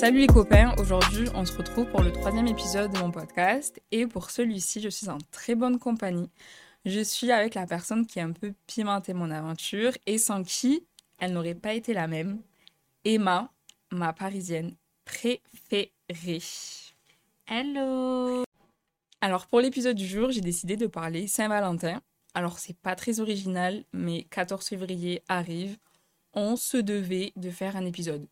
Salut les copains, aujourd'hui on se retrouve pour le troisième épisode de mon podcast et pour celui-ci je suis en très bonne compagnie. Je suis avec la personne qui a un peu pimenté mon aventure et sans qui elle n'aurait pas été la même. Emma, ma parisienne préférée. Hello Alors pour l'épisode du jour, j'ai décidé de parler Saint-Valentin. Alors c'est pas très original, mais 14 février arrive. On se devait de faire un épisode.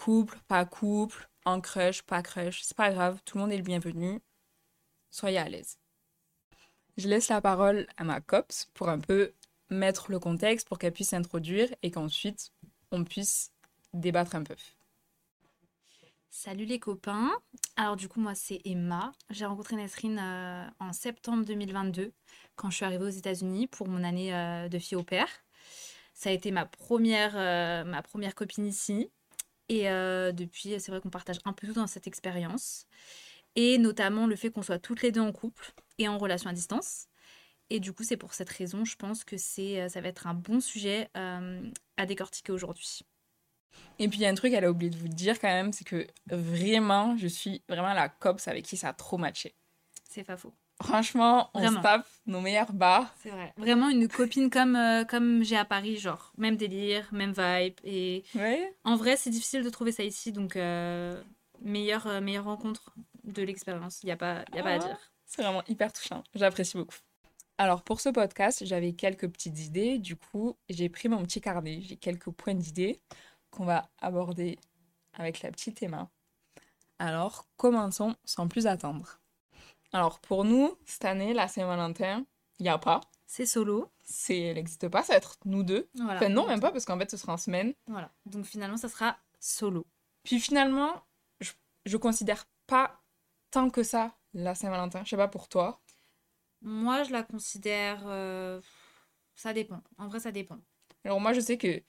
Couple, pas couple, en crush, pas crush, c'est pas grave, tout le monde est le bienvenu. Soyez à l'aise. Je laisse la parole à ma copse pour un peu mettre le contexte pour qu'elle puisse s'introduire et qu'ensuite on puisse débattre un peu. Salut les copains. Alors du coup moi c'est Emma. J'ai rencontré Nesrine euh, en septembre 2022 quand je suis arrivée aux États-Unis pour mon année euh, de fille au père. Ça a été ma première, euh, ma première copine ici. Et depuis, c'est vrai qu'on partage un peu tout dans cette expérience. Et notamment le fait qu'on soit toutes les deux en couple et en relation à distance. Et du coup, c'est pour cette raison, je pense que c'est, ça va être un bon sujet à décortiquer aujourd'hui. Et puis il y a un truc qu'elle a oublié de vous dire quand même, c'est que vraiment, je suis vraiment la copse avec qui ça a trop matché. C'est pas faux. Franchement, on se tape nos meilleurs bars. C'est vrai. Vraiment une copine comme, euh, comme j'ai à Paris, genre même délire, même vibe. Et ouais. en vrai, c'est difficile de trouver ça ici, donc euh, meilleure, euh, meilleure rencontre de l'expérience. Il n'y a, pas, y a pas à ah, dire. C'est vraiment hyper touchant. J'apprécie beaucoup. Alors pour ce podcast, j'avais quelques petites idées. Du coup, j'ai pris mon petit carnet. J'ai quelques points d'idées qu'on va aborder avec la petite Emma. Alors, commençons sans plus attendre. Alors, pour nous, cette année, la Saint-Valentin, il n'y a pas. C'est solo. C'est, elle n'existe pas, ça va être nous deux. Enfin, non, même pas, parce qu'en fait, ce sera en semaine. Voilà. Donc, finalement, ça sera solo. Puis, finalement, je, je considère pas tant que ça la Saint-Valentin. Je sais pas pour toi. Moi, je la considère. Euh, ça dépend. En vrai, ça dépend. Alors, moi, je sais que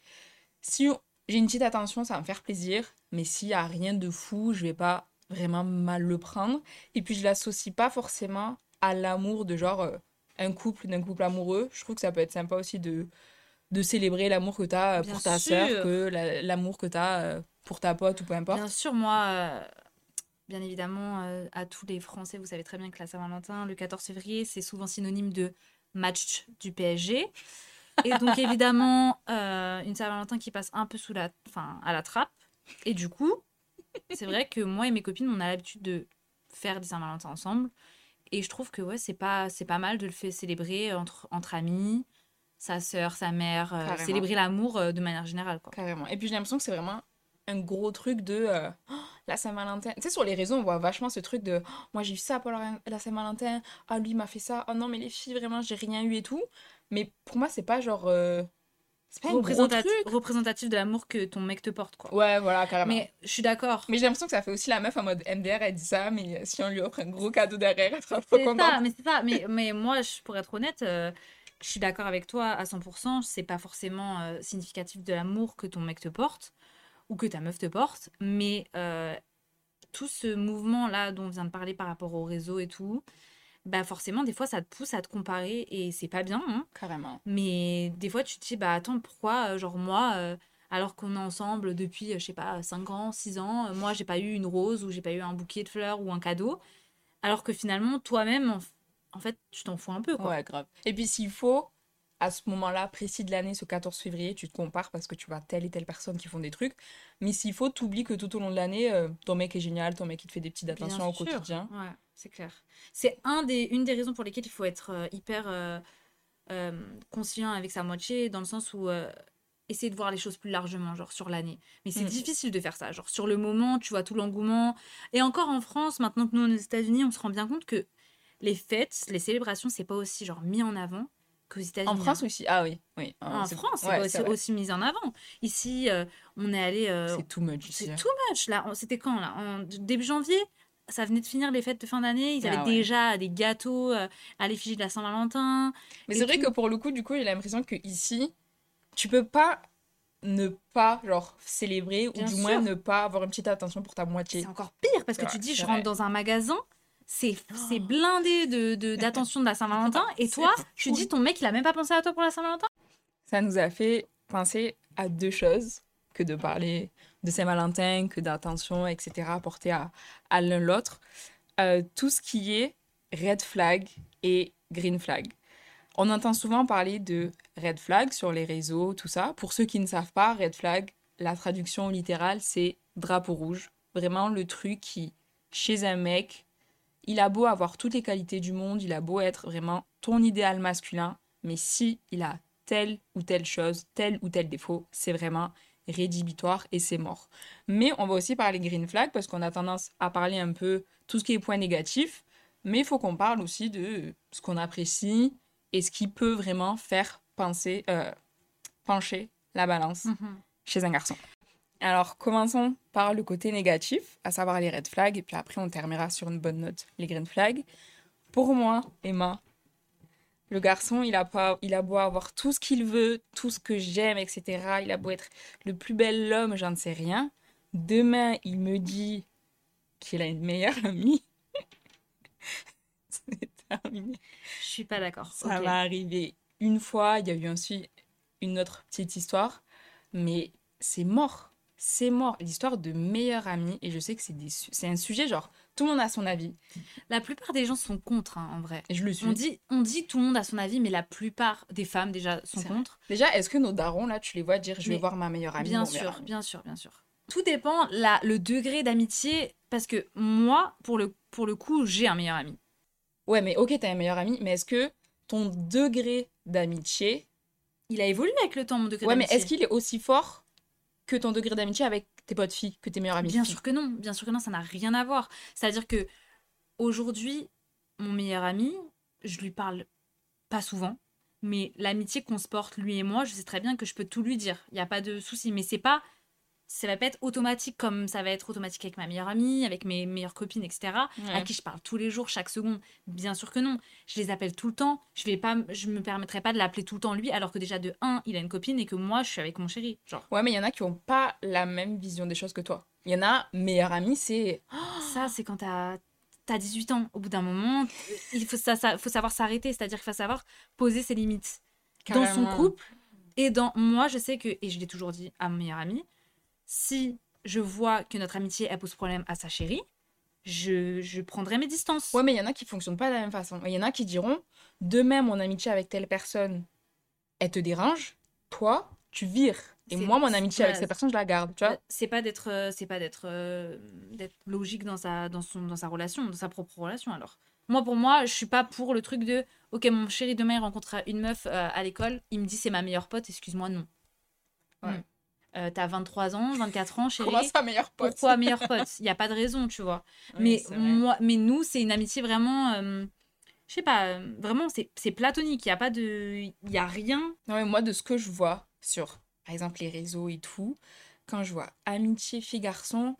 si j'ai une petite attention, ça va me faire plaisir. Mais s'il n'y a rien de fou, je vais pas vraiment mal le prendre. Et puis je l'associe pas forcément à l'amour de genre euh, un couple, d'un couple amoureux. Je trouve que ça peut être sympa aussi de, de célébrer l'amour que tu as euh, pour ta soeur, que l'amour que tu as euh, pour ta pote ou peu importe. Bien sûr, moi, bien évidemment, à tous les Français, vous savez très bien que la Saint-Valentin, le 14 février, c'est souvent synonyme de match du PSG. Et donc, évidemment, euh, une Saint-Valentin qui passe un peu sous la, enfin, à la trappe. Et du coup, c'est vrai que moi et mes copines, on a l'habitude de faire des Saint-Valentin ensemble. Et je trouve que ouais, c'est pas, c'est pas mal de le faire célébrer entre, entre amis, sa sœur, sa mère, euh, célébrer l'amour euh, de manière générale. Quoi. Carrément. Et puis j'ai l'impression que c'est vraiment un gros truc de oh, la Saint-Valentin. Tu sais, sur les réseaux, on voit vachement ce truc de oh, moi j'ai eu ça pour la, la Saint-Valentin, ah lui m'a fait ça, oh non, mais les filles, vraiment, j'ai rien eu et tout. Mais pour moi, c'est pas genre. Euh, c'est pas représentatif, représentatif de l'amour que ton mec te porte, quoi. Ouais, voilà, carrément. Mais je suis d'accord. Mais j'ai l'impression que ça fait aussi la meuf en mode MDR, elle dit ça, mais si on lui offre un gros cadeau derrière, elle sera trop contente. Ça, mais c'est ça. Mais, mais moi, je, pour être honnête, euh, je suis d'accord avec toi à 100%. C'est pas forcément euh, significatif de l'amour que ton mec te porte ou que ta meuf te porte. Mais tout ce mouvement-là dont on vient de parler par rapport au réseau et tout, bah forcément, des fois, ça te pousse à te comparer et c'est pas bien. Hein. Carrément. Mais des fois, tu te dis, bah attends, pourquoi, euh, genre moi, euh, alors qu'on est ensemble depuis, euh, je sais pas, 5 ans, 6 ans, moi, j'ai pas eu une rose ou j'ai pas eu un bouquet de fleurs ou un cadeau. Alors que finalement, toi-même, en, fait, tu t'en fous un peu. Quoi. Ouais, grave. Et puis, s'il faut, à ce moment-là précis de l'année, ce 14 février, tu te compares parce que tu vois telle et telle personne qui font des trucs. Mais s'il faut, t'oublies que tout au long de l'année, ton mec est génial, ton mec il te fait des petites attentions au quotidien. Ouais c'est clair. C'est un des, une des raisons pour lesquelles il faut être euh, hyper euh, euh, conscient avec sa moitié, dans le sens où essayer de voir les choses plus largement, genre sur l'année. Mais c'est mm. difficile de faire ça. Genre sur le moment, tu vois tout l'engouement. Et encore en France, maintenant que nous, on est aux États-Unis, on se rend bien compte que les fêtes, les célébrations, c'est pas aussi genre mis en avant qu'aux États-Unis. En France hein. aussi. Ah oui. oui. En France, c'est aussi, mis en avant. Ici, on est allé. c'est too much. C'est hein. too much. Là, c'était quand là? En début janvier ça venait de finir les fêtes de fin d'année. Ils ah avaient déjà des gâteaux euh, à l'effigie de la Saint-Valentin. Mais c'est vrai que pour le coup, du coup, j'ai l'impression que ici, tu peux pas ne pas genre célébrer ou du moins ne pas avoir une petite attention pour ta moitié. C'est encore pire parce que tu dis je rentre dans un magasin, c'est c'est oh. blindé de d'attention de, la Saint-Valentin et toi, tu dis ton mec il a même pas pensé à toi pour la Saint-Valentin? Ça nous a fait penser à deux choses que de parler de Saint-Valentin que d'attention, etc., apportée à, à l'un l'autre. Euh, tout ce qui est red flag et green flag. On entend souvent parler de red flag sur les réseaux, tout ça. Pour ceux qui ne savent pas, red flag, la traduction littérale, c'est drapeau rouge. Vraiment le truc qui, chez un mec, il a beau avoir toutes les qualités du monde, il a beau être vraiment ton idéal masculin, mais si il a telle ou telle chose, tel ou tel défaut, c'est vraiment rédhibitoire et c'est mort. Mais on va aussi parler green flag parce qu'on a tendance à parler un peu tout ce qui est point négatif, mais il faut qu'on parle aussi de ce qu'on apprécie et ce qui peut vraiment faire penser, euh, pencher la balance Mhm. chez un garçon. Alors, commençons par le côté négatif, à savoir les red flags, et puis après, on terminera sur une bonne note, les green flags. Pour moi, Emma, le garçon, il a, pas, il a beau avoir tout ce qu'il veut, tout ce que j'aime, etc. Il a beau être le plus bel homme, j'en sais rien. Demain, il me dit qu'il a une meilleure amie. C'est terminé. Je suis pas d'accord. Ça Ok. va arriver une fois. Il y a eu aussi une autre petite histoire, mais c'est mort. C'est mort. L'histoire de meilleure amie. Et je sais que c'est des su- c'est un sujet, genre, tout le monde a son avis. La plupart des gens sont contre, hein, en vrai. Et je le suis. On dit, on dit tout le monde a son avis, mais la plupart des femmes déjà sont C'est vrai. contre. Déjà, est-ce que nos darons, là, tu les vois dire je vais voir ma meilleure amie Bien sûr, bien sûr, bien sûr. Tout dépend la, le degré d'amitié, parce que moi, pour le, pour le coup, j'ai un meilleur ami. Ouais, mais ok, t'as un meilleur ami, mais est-ce que ton degré d'amitié. Il a évolué avec le temps, mon degré Ouais, mais d'amitié? est-ce qu'il est aussi fort que ton degré d'amitié avec tes potes filles, que tes meilleures amies Bien sûr que non, bien sûr que non, ça n'a rien à voir. C'est-à-dire que aujourd'hui, mon meilleur ami, je lui parle pas souvent, mais l'amitié qu'on se porte lui et moi, je sais très bien que je peux tout lui dire. Il n'y a pas de souci, mais c'est pas ça va pas être automatique comme ça va être automatique avec ma meilleure amie, avec mes meilleures copines, etc. À qui je parle tous les jours, chaque seconde. Bien sûr que non. Je les appelle tout le temps. Je vais pas, je me permettrai pas de l'appeler tout le temps lui, alors que déjà de un, il a une copine et que moi, je suis avec mon chéri. Genre. Ouais, mais il y en a qui ont pas la même vision des choses que toi. Il y en a, meilleur ami, c'est. Ça, c'est quand t'as as 18 ans. Au bout d'un moment, il faut, ça, ça- faut savoir s'arrêter. C'est-à-dire qu'il faut savoir poser ses limites. Dans son couple et dans... Moi, je sais que, et je l'ai toujours dit à mon meilleur ami, si je vois que notre amitié, elle pose problème à sa chérie, je, je prendrai mes distances. Ouais, mais il y en a qui fonctionnent pas de la même façon. Il y en a qui diront demain, mon amitié avec telle personne, elle te dérange. Toi, tu vires. Et moi, mon amitié avec cette personne, je la garde. Tu vois c'est pas d'être euh, c'est pas d'être euh, d'être logique dans sa dans son dans sa relation dans sa propre relation alors moi pour moi je suis pas pour le truc de ok mon chéri demain il rencontre une meuf euh, à l'école il me dit c'est ma meilleure pote excuse-moi non Ouais. Non. Euh, t'as 23 ans 24 ans chéri Comment ça, meilleur pote pourquoi meilleure pote? Il y a pas de raison tu vois mais moi mais nous c'est une amitié vraiment euh, je sais pas euh, vraiment c'est platonique il y a pas de il a rien Non, mais moi, de ce que je vois sur, par exemple, les réseaux et tout, quand je vois amitié fille-garçon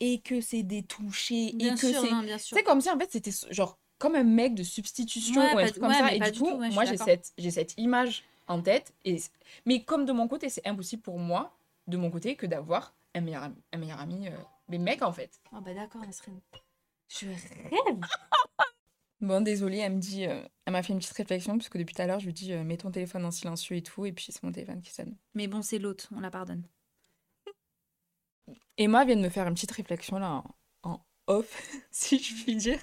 et que c'est des touchés et que c'est. non, bien sûr C'est comme si en fait c'était genre comme un mec de substitution Ouais, ou un truc comme ouais, ça. Et du coup, tout, ouais, je moi j'ai cette, cette image en tête. Et... Mais comme de mon côté, c'est impossible pour moi, de mon côté, que d'avoir un meilleur ami. Un meilleur ami, euh, mais mec en fait. oh bah d'accord Nasrine je rêve Bon, désolée, elle me dit, euh, elle m'a fait une petite réflexion, parce que depuis tout à l'heure, je lui dis, euh, mets ton téléphone en silencieux et tout, et puis c'est mon téléphone qui sonne. Mais bon, c'est l'autre, on la pardonne. Emma vient de me faire une petite réflexion là en, en off, si je puis dire.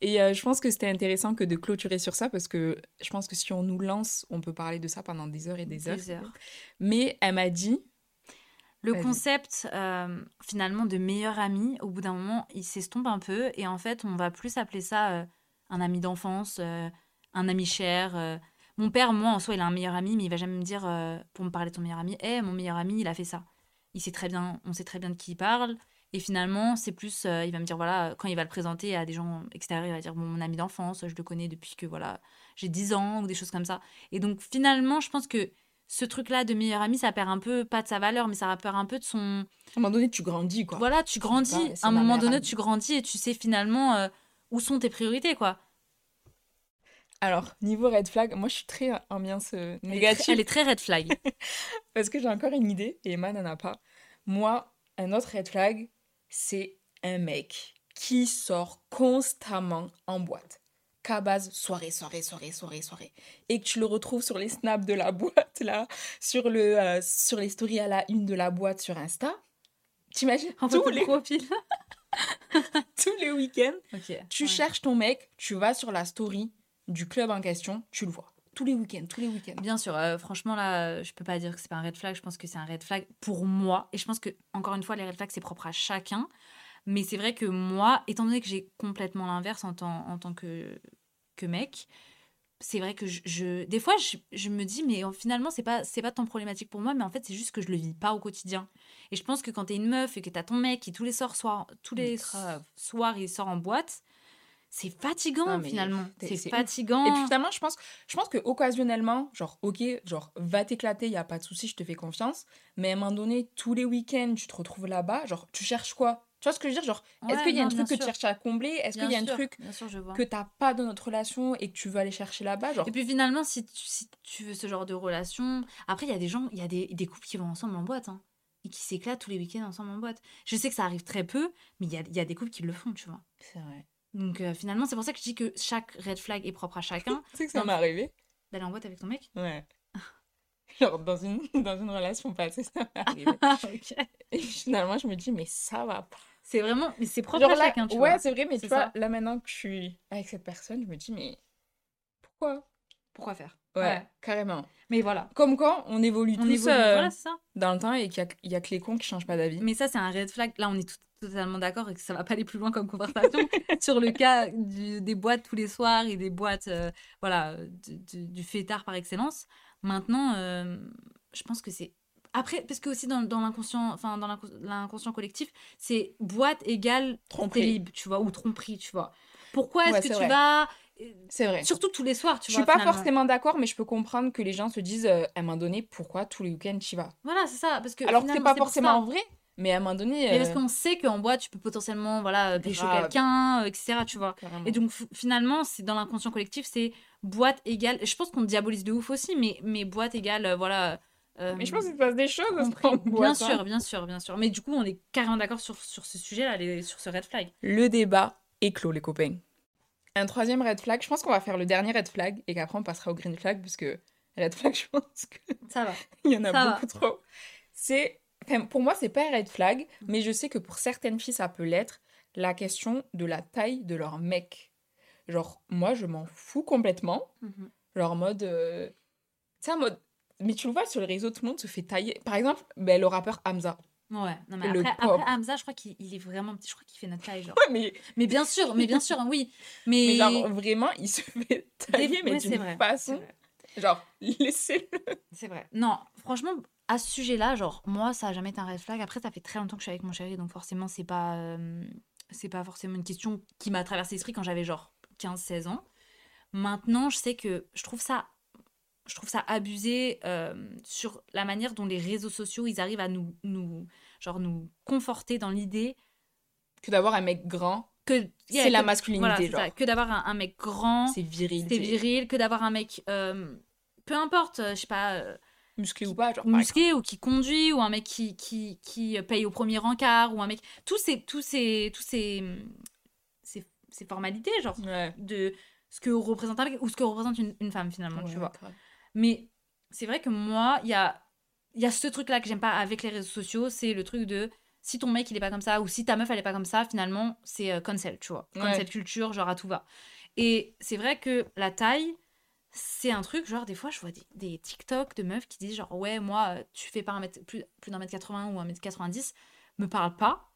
Et euh, je pense que c'était intéressant que de clôturer sur ça parce que je pense que si on nous lance, on peut parler de ça pendant des heures et des heures. Des heures. Mais elle m'a dit, Le concept, euh, finalement, de meilleur ami, au bout d'un moment, il s'estompe un peu. Et en fait, on va plus appeler ça euh, un ami d'enfance, euh, un ami cher. Mon père, moi, en soi, il a un meilleur ami, mais il va jamais me dire, pour me parler de ton meilleur ami, Eh, mon meilleur ami, il a fait ça. Il sait très bien, on sait très bien de qui il parle. Et finalement, c'est plus, il va me dire, voilà, quand il va le présenter à des gens extérieurs, il va dire, bon, mon ami d'enfance, je le connais depuis que, voilà, j'ai 10 ans, ou des choses comme ça. Et donc, finalement, je pense que ce truc-là de meilleur ami, ça perd un peu, pas de sa valeur, mais ça perd un peu de son. à un moment donné, tu grandis quoi. Voilà, tu grandis. à un moment donné, amie. tu grandis et tu sais finalement euh, où sont tes priorités, quoi. Alors, niveau red flag, moi je suis très ambiance euh, Elle est négative très- Elle est très red flag. parce que j'ai encore une idée et Emma n'en a pas. Moi, un autre red flag, c'est un mec qui sort constamment en boîte. Qu'à base, soirée, soirée, soirée, soirée, soirée. Et que tu le retrouves sur les snaps de la boîte, là, sur, le, euh, sur les stories à la une de la boîte sur Insta. T'imagines En tous les, de profil. tous les week-ends, Ok. tu ouais. cherches ton mec, tu vas sur la story du club en question, tu le vois. Tous les week-ends, tous les week-ends. Bien sûr, euh, franchement là, je peux pas dire que c'est pas un red flag. Je pense que c'est un red flag pour moi. Et je pense que encore une fois, les red flags c'est propre à chacun. Mais c'est vrai que moi, étant donné que j'ai complètement l'inverse en tant, en tant que, que mec, c'est vrai que je, je- des fois je, je me dis mais finalement c'est pas c'est pas tant problématique pour moi mais en fait c'est juste que je le vis pas au quotidien. Et je pense que quand t'es une meuf et que t'as ton mec qui tous les soirs tous les soirs il sort en boîte c'est fatigant Non, finalement. c'est- fatigant. Et puis finalement, je pense, je pense que occasionnellement, genre, ok, genre, va t'éclater, y a pas de souci, je te fais confiance. Mais à un moment donné, tous les week-ends, tu te retrouves là-bas, genre, tu cherches quoi? Tu vois ce que je veux dire Genre, est-ce qu'il y a un truc que tu cherches à combler? Est-ce qu'il y a un truc sûr que t'as pas dans notre relation et que tu veux aller chercher là-bas Genre, Et puis finalement, si tu, si tu veux ce genre de relation, après, il y a des gens, il y a des, des couples qui vont ensemble en boîte, hein, et qui s'éclatent tous les week-ends ensemble en boîte. Je sais que ça arrive très peu, mais il y a, y a des couples qui le font, tu vois. c'est vrai. Donc euh, finalement, c'est pour ça que je dis que chaque red flag est propre à chacun. Tu sais que ça m'est arrivé D'aller en boîte avec ton mec? Ouais. Genre, dans une, dans une relation passée, ça m'est arrivé. Et finalement, je me dis, mais ça va pas. C'est vraiment, mais c'est propre Genre à là, chacun, tu ouais, c'est vrai, mais tu vois, ça. là maintenant que je suis avec cette personne, je me dis, mais pourquoi? Pourquoi faire? Ouais, carrément. Mais voilà. Comme quoi, on évolue On tous évolue, euh, voilà, ça. dans le temps et qu'il y a, a que les cons qui changent pas d'avis. Mais ça, c'est un red flag. Là, on est tout- totalement d'accord et que ça va pas aller plus loin comme conversation sur le cas du- des boîtes tous les soirs et des boîtes, euh, voilà, du, du- du fêtard par excellence. Maintenant, euh, je pense que c'est. Après, parce que aussi dans, dans l'inconscient, enfin dans l'incon- l'inconscient collectif, c'est boîte égale Tromperie. libre, tu vois, ou tromperie, tu vois. Pourquoi est-ce Ouais, que tu vrai. vas euh, C'est vrai. surtout tous les soirs, tu Je vois suis pas finalement. forcément d'accord, mais je peux comprendre que les gens se disent euh, à un moment donné pourquoi tous les week-ends tu vas? Voilà, c'est ça, parce que Alors que c'est pas forcément vrai, mais à un moment donné. Mais parce euh, qu'on sait qu'en boîte, tu peux potentiellement, voilà, euh, pécho quelqu'un, euh, etc., tu vois. carrément. Et donc finalement, c'est dans l'inconscient collectif, c'est boîte égale. Je pense qu'on diabolise de ouf aussi, mais, mais boîte égale, euh, voilà. euh, Mais je pense qu'il se passe des choses compris. en Bien boîte, hein. sûr, bien sûr, bien sûr. Mais du coup, on est carrément d'accord sur, sur ce sujet-là, sur ce red flag. Le débat est clos, les copains. Un troisième red flag, je pense qu'on va faire le dernier red flag et qu'après on passera au green flag, parce que red flag, je pense Ça va. qu'il y en a Ça va. beaucoup trop. C'est. enfin, pour moi, c'est pas un red flag, mais je sais que pour certaines filles, ça peut l'être, la question de la taille de leur mec. Genre, moi, je m'en fous complètement. Genre, en mode. euh, Tu sais, en mode. Mais tu le vois sur les réseaux, tout le monde se fait tailler. Par exemple, ben, le rappeur Hamza. Ouais, non, mais Le après, après Hamza, je crois qu'il il est vraiment petit, je crois qu'il fait notre taille, genre. Ouais, mais, Mais bien sûr, mais bien sûr, oui. Mais, mais genre, vraiment, il se fait tailler, mais ouais, c'est d'une vrai, façon. vrai. Genre, laissez-le. C'est vrai. Non, franchement, à ce sujet-là, genre, moi, ça a jamais été un red flag. Après, ça fait très longtemps que je suis avec mon chéri, donc forcément, c'est pas, euh, c'est pas forcément une question qui m'a traversé l'esprit quand j'avais genre 15-16 ans. Maintenant, je sais que je trouve ça, je trouve ça abusé euh, sur la manière dont les réseaux sociaux, ils arrivent à nous, nous, genre, nous conforter dans l'idée Que d'avoir un mec grand, que c'est la masculinité, voilà, genre. ça, que d'avoir un, un mec grand, C'est viril. c'est viril, que d'avoir un mec, euh, peu importe, euh, je sais pas. euh, Musclé ou pas, genre. musclé ou qui conduit ou un mec qui, qui, qui paye au premier encart ou un mec tous ces tous ces tous ces ces, ces formalités genre. Ouais. de ce que représente un mec ou ce que représente une, une femme finalement tu vois grave. mais c'est vrai que moi il y a y a ce truc là que j'aime pas avec les réseaux sociaux c'est le truc de si ton mec il est pas comme ça ou si ta meuf elle est pas comme ça finalement c'est euh, cancel tu vois Ouais. cancel culture genre à tout va et c'est vrai que la taille c'est un truc, genre, des fois, je vois des, des TikTok de meufs qui disent, genre, ouais, moi, tu fais pas un mètre, plus, plus d'un mètre 80 ou un mètre 90, me parle pas.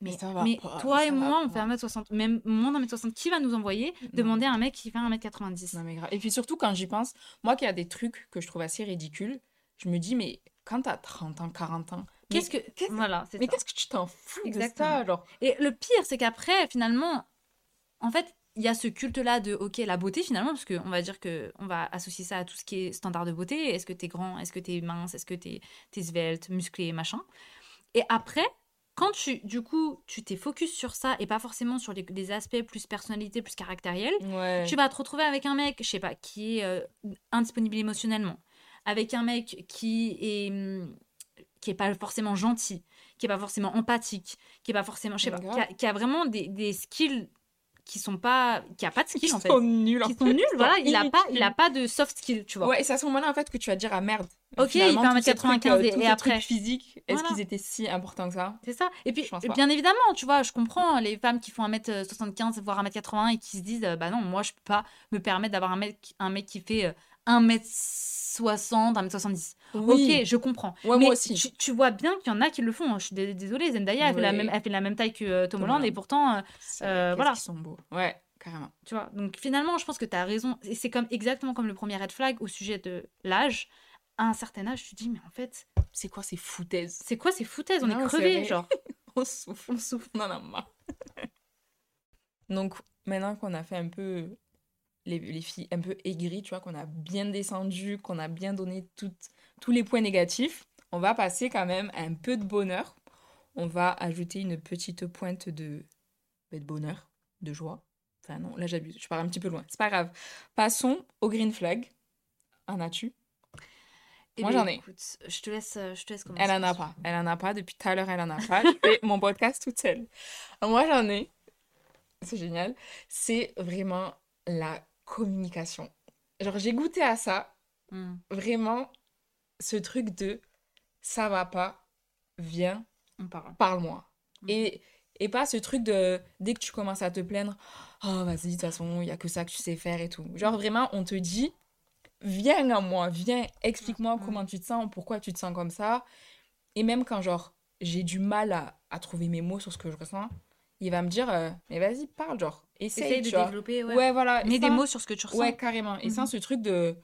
Mais, Mais ça va mais pas, toi ça et moi, on fait un mètre 60, même moins d'un mètre 60, qui va nous envoyer demander à un mec qui fait un mètre 90 Non, mais grave. Et puis surtout, quand j'y pense, moi qui a des trucs que je trouve assez ridicules, je me dis, mais quand t'as 30 ans, 40 ans, Qu'est-ce que. qu'est-ce- Voilà, mais qu'est-ce que tu t'en fous Exactement. de ça genre Et le pire, c'est qu'après, finalement, en fait, il y a ce culte-là de, ok, la beauté, finalement, parce qu'on va dire que on va associer ça à tout ce qui est standard de beauté. Est-ce que t'es grand? Est-ce que t'es mince? Est-ce que t'es es svelte, musclé, machin? Et après, quand tu, du coup, tu t'es focus sur ça et pas forcément sur les, les aspects plus personnalité, plus caractériel, Ouais. tu vas te retrouver avec un mec, je sais pas, qui est euh, indisponible émotionnellement, avec un mec qui est qui est pas forcément gentil, qui est pas forcément empathique, qui est pas forcément, je sais pas, qui a, qui a vraiment des, des skills qui sont pas qui a pas de skill Qui en fait sont nuls, en qui sont fait. nuls voilà il a pas il a pas de soft skill tu vois Ouais, et c'est à ce moment-là, en fait, que tu vas dire, ah merde. Ok, il fait tous ces 1m95 trucs, euh, et- après. trucs physiques, est-ce Voilà. qu'ils étaient si importants que ça? C'est ça et puis Je pense pas. bien évidemment tu vois je comprends les femmes qui font 1m75 voire 1m80 et qui se disent bah non moi je peux pas me permettre d'avoir un mec un mec qui fait euh, 1m60 1m70 Ok, je comprends. Ouais, mais moi aussi. Tu, tu vois bien qu'il y en a qui le font. hein. Je suis dé- désolée, Zendaya, elle, fait la même, elle fait la même taille que euh, Tom Tom Holland et pourtant, euh, Euh, voilà. qu'ils sont beaux. Ouais, carrément. tu vois. Donc finalement, je pense que tu as raison. Et c'est comme exactement comme le premier red flag au sujet de l'âge. À un certain âge, tu te dis, mais en fait, C'est quoi ces foutaises? c'est quoi ces foutaises? On Non, est crevés, genre. On souffle, on souffle, on en a marre. Donc, maintenant qu'on a fait un peu les, les filles un peu aigries, tu vois, qu'on a bien descendu, qu'on a bien donné toutes- tous les points négatifs, on va passer quand même à un peu de bonheur. On va ajouter une petite pointe de, bah, de bonheur, de joie. Enfin non, là j'abuse, je pars un petit peu loin. C'est pas grave. Passons au green flag. En as-tu? Eh Moi, ben, j'en ai. écoute, je te laisse, euh, je te laisse commencer. Elle en a pas. Elle en a pas. Depuis tout à l'heure, elle en a pas. Je fais mon podcast toute seule. Moi, j'en ai. C'est génial. C'est vraiment la communication. Genre, j'ai goûté à ça. Hmm. Vraiment, ce truc de ça va pas, viens, On parle. parle-moi. Mhm. Et, et pas ce truc de dès que tu commences à te plaindre, oh vas-y, de toute façon, il y a que ça que tu sais faire et tout. Genre, vraiment, on te dit, viens à moi, viens, explique-moi Mhm. comment tu te sens, pourquoi tu te sens comme ça. Et même quand, genre, j'ai du mal à, à trouver mes mots sur ce que je ressens, il va me dire, euh, mais vas-y, parle, genre, essaye, Essaye de vois. développer, ouais. Ouais, voilà. Et Mets des ça- mots sur ce que tu ressens. Ouais, carrément. Et sans Mhm. ce truc de.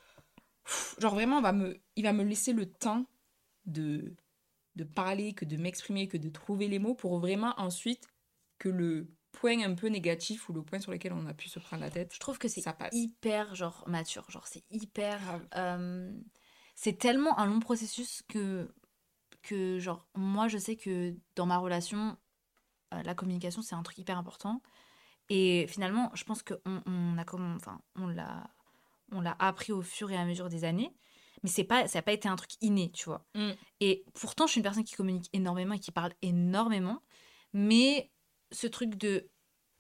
Genre vraiment, on va me... il va me laisser le temps de, de parler, que de m'exprimer, que de trouver les mots pour vraiment ensuite que le point un peu négatif ou le point sur lequel on a pu se prendre la tête, Je trouve que c'est ça hyper genre mature, genre c'est hyper euh, c'est tellement un long processus que que genre moi je sais que dans ma relation euh, la communication c'est un truc hyper important. Et finalement je pense que on, a comme enfin on l'a on l'a appris au fur et à mesure des années mais c'est pas ça n'a pas été un truc inné tu vois. Mm. et pourtant je suis une personne qui communique énormément et qui parle énormément mais ce truc de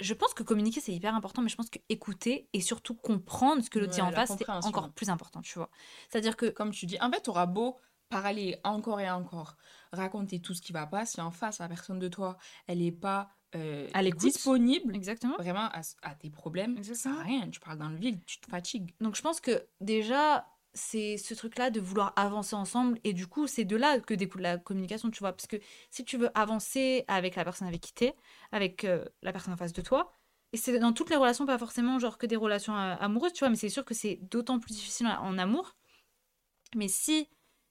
je pense que communiquer c'est hyper important mais je pense que écouter et surtout comprendre ce que l'autre dit Ouais, en face c'est encore plus important tu vois. C'est à dire que Comme tu dis, en fait, auras beau parler encore et encore, raconter tout ce qui va pas, si en face, la personne de toi, elle est pas euh, À disponible exactement vraiment à, à tes problèmes, ça sert à rien. Tu parles dans le vide, tu te fatigues. Donc je pense que déjà, c'est ce truc-là de vouloir avancer ensemble. Et du coup, c'est de là que découle la communication, tu vois. Parce que si tu veux avancer avec la personne avec qui t'es, avec euh, la personne en face de toi, et c'est dans toutes les relations, pas forcément genre que des relations euh, amoureuses, tu vois, mais c'est sûr que c'est d'autant plus difficile en amour. Mais si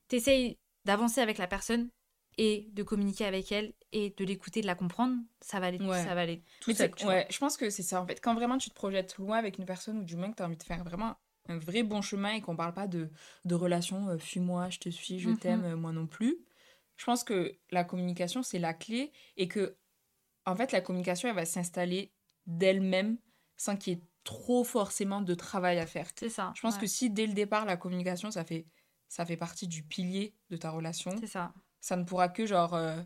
tu essayes d'avancer avec la personne et de communiquer avec elle et de l'écouter, de la comprendre, ça va aller, Ouais. ça va aller tout Mais seul, ouais, je pense que c'est ça en fait. Quand vraiment tu te projettes loin avec une personne ou du moins que tu as envie de faire vraiment un vrai bon chemin et qu'on parle pas de, de relation euh, fuis-moi, je te suis, je Mhm. t'aime, euh, moi non plus. Je pense que la communication c'est la clé et que en fait la communication elle va s'installer d'elle-même sans qu'il y ait trop forcément de travail à faire. C'est ça. Je pense ouais. que si dès le départ la communication ça fait ça fait partie du pilier de ta relation, C'est ça. ça ne pourra que genre euh,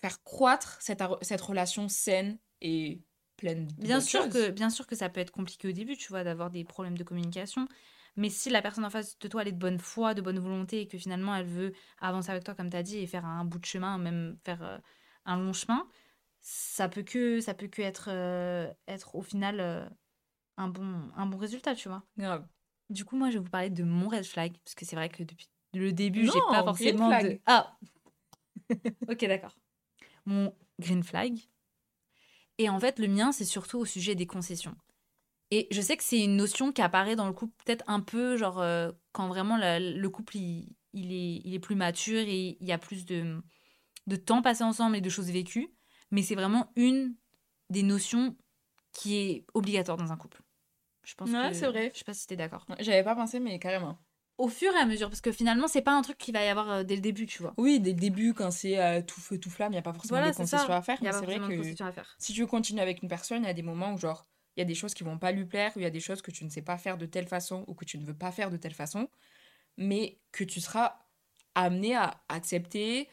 faire croître cette, cette relation saine et pleine de Bien sûr, choses. que, bien sûr que ça peut être compliqué au début, tu vois, d'avoir des problèmes de communication. Mais si la personne en face de toi, elle est de bonne foi, de bonne volonté, et que finalement, elle veut avancer avec toi, comme tu as dit, et faire un bout de chemin, même faire euh, un long chemin, ça peut que, ça peut que être, euh, être au final un, bon, un bon résultat, tu vois. Grave. Du coup, moi, je vais vous parler de mon red flag, parce que c'est vrai que depuis le début, j'ai pas green forcément flag. de... Ah Ok, d'accord. Mon green flag. Et en fait, le mien, c'est surtout au sujet des concessions. Et je sais que c'est une notion qui apparaît dans le couple peut-être un peu, genre, euh, quand vraiment la- le couple, il, il est, il est plus mature et il y a plus de, de temps passé ensemble et de choses vécues. Mais c'est vraiment une des notions qui est obligatoire dans un couple. Je pense Ouais, que- c'est vrai. Je sais pas si t'es d'accord. J'avais pas pensé, mais carrément. Au fur et à mesure, parce que finalement, c'est pas un truc qu'il va y avoir euh, dès le début, tu vois. Oui, dès le début, quand c'est euh, tout feu, tout flamme, il n'y a pas forcément Voilà, de concessions ça. à faire. Y Mais c'est vrai que concessions à faire. si tu veux continuer avec une personne, il y a des moments où, genre, il y a des choses qui vont pas lui plaire, ou il y a des choses que tu ne sais pas faire de telle façon, ou que tu ne veux pas faire de telle façon, mais que tu seras amené à accepter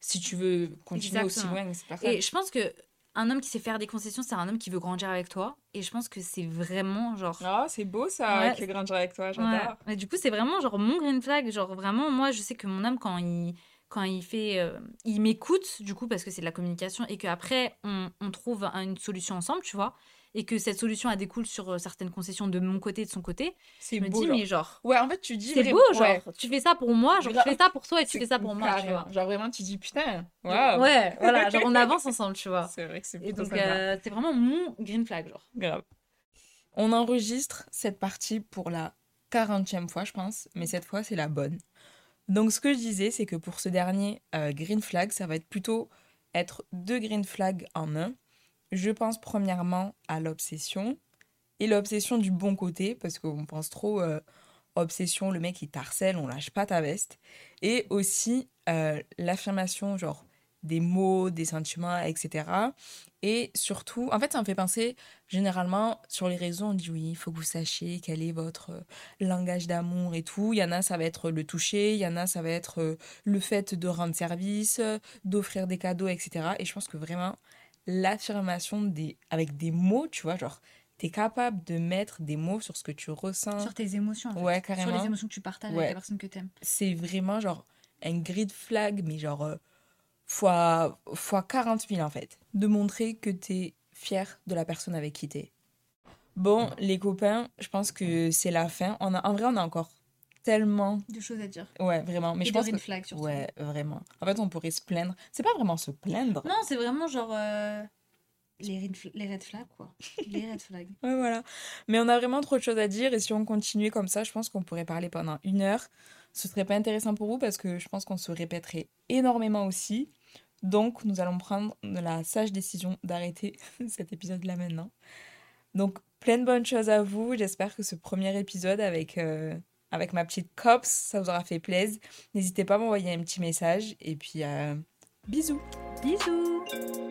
si tu veux continuer aussi loin avec cette personne. Et je pense que un homme qui sait faire des concessions, c'est un homme qui veut grandir avec toi. Et je pense que c'est vraiment genre. Ah, c'est beau ça, Ouais. le grandir avec toi, Ouais. j'adore. Mais du coup, c'est vraiment genre mon green flag. Genre vraiment, moi, je sais que mon homme, quand il, quand il fait. euh, il m'écoute, du coup, parce que c'est de la communication, et qu'après, on, on trouve un- une solution ensemble, tu vois. Et que cette solution, elle découle sur euh, certaines concessions de mon côté et de son côté. Je me beau. dis, genre. mais genre. Ouais, en fait, tu dis C'est beau, genre. ouais, Tu fais ça pour moi, genre, tu fais ça pour toi et tu fais ça pour moi, tu vois. Genre vraiment, tu dis putain, waouh. Ouais, voilà, genre on avance ensemble, tu vois. C'est vrai que c'est Et donc, euh, c'est vraiment mon green flag, genre. Grave. On enregistre cette partie pour la 40e fois, je pense, mais cette fois, c'est la bonne. Donc, ce que je disais, c'est que pour ce dernier euh, green flag, ça va être plutôt être deux green flags en un. Je pense premièrement à l'obsession, et l'obsession du bon côté, parce qu'on pense trop euh, obsession, le mec il t'harcèle, on lâche pas ta veste, et aussi euh, l'affirmation, genre des mots, des sentiments, etc. Et surtout, en fait, ça me fait penser, généralement, sur les réseaux, on dit oui, il faut que vous sachiez quel est votre euh, langage d'amour et tout. Il y en a, ça va être le toucher, il y en a, ça va être le fait de rendre service, d'offrir des cadeaux, etc. Et je pense que vraiment, l'affirmation des... avec des mots, tu vois, genre, t'es capable de mettre des mots sur ce que tu ressens. Sur tes émotions, en fait. Ouais, Sur carrément. les émotions que tu partages Ouais. avec la personne que t'aimes. C'est vraiment, genre, un grid flag, mais genre, euh, fois, fois 40 000, en fait. De montrer que t'es fier de la personne avec qui t'es. Bon, les copains, je pense que c'est la fin. On a, en vrai, on a encore tellement... Deux choses à dire. Ouais, vraiment. Mais Et je de pense que... flag, surtout. Ouais, vraiment. En fait, on pourrait se plaindre. C'est pas vraiment se plaindre. Non, c'est vraiment genre. euh, Les, red les red flags, quoi. Les red flags. Ouais, voilà. Mais on a vraiment trop de choses à dire et si on continuait comme ça, je pense qu'on pourrait parler pendant une heure. Ce serait pas intéressant pour vous parce que je pense qu'on se répéterait énormément aussi. Donc, nous allons prendre la sage décision d'arrêter cet épisode-là maintenant. Donc, plein de bonnes choses à vous. J'espère que ce premier épisode avec, euh, avec ma petite cops, ça vous aura fait plaisir. N'hésitez pas à m'envoyer un petit message et puis euh, bisous Bisous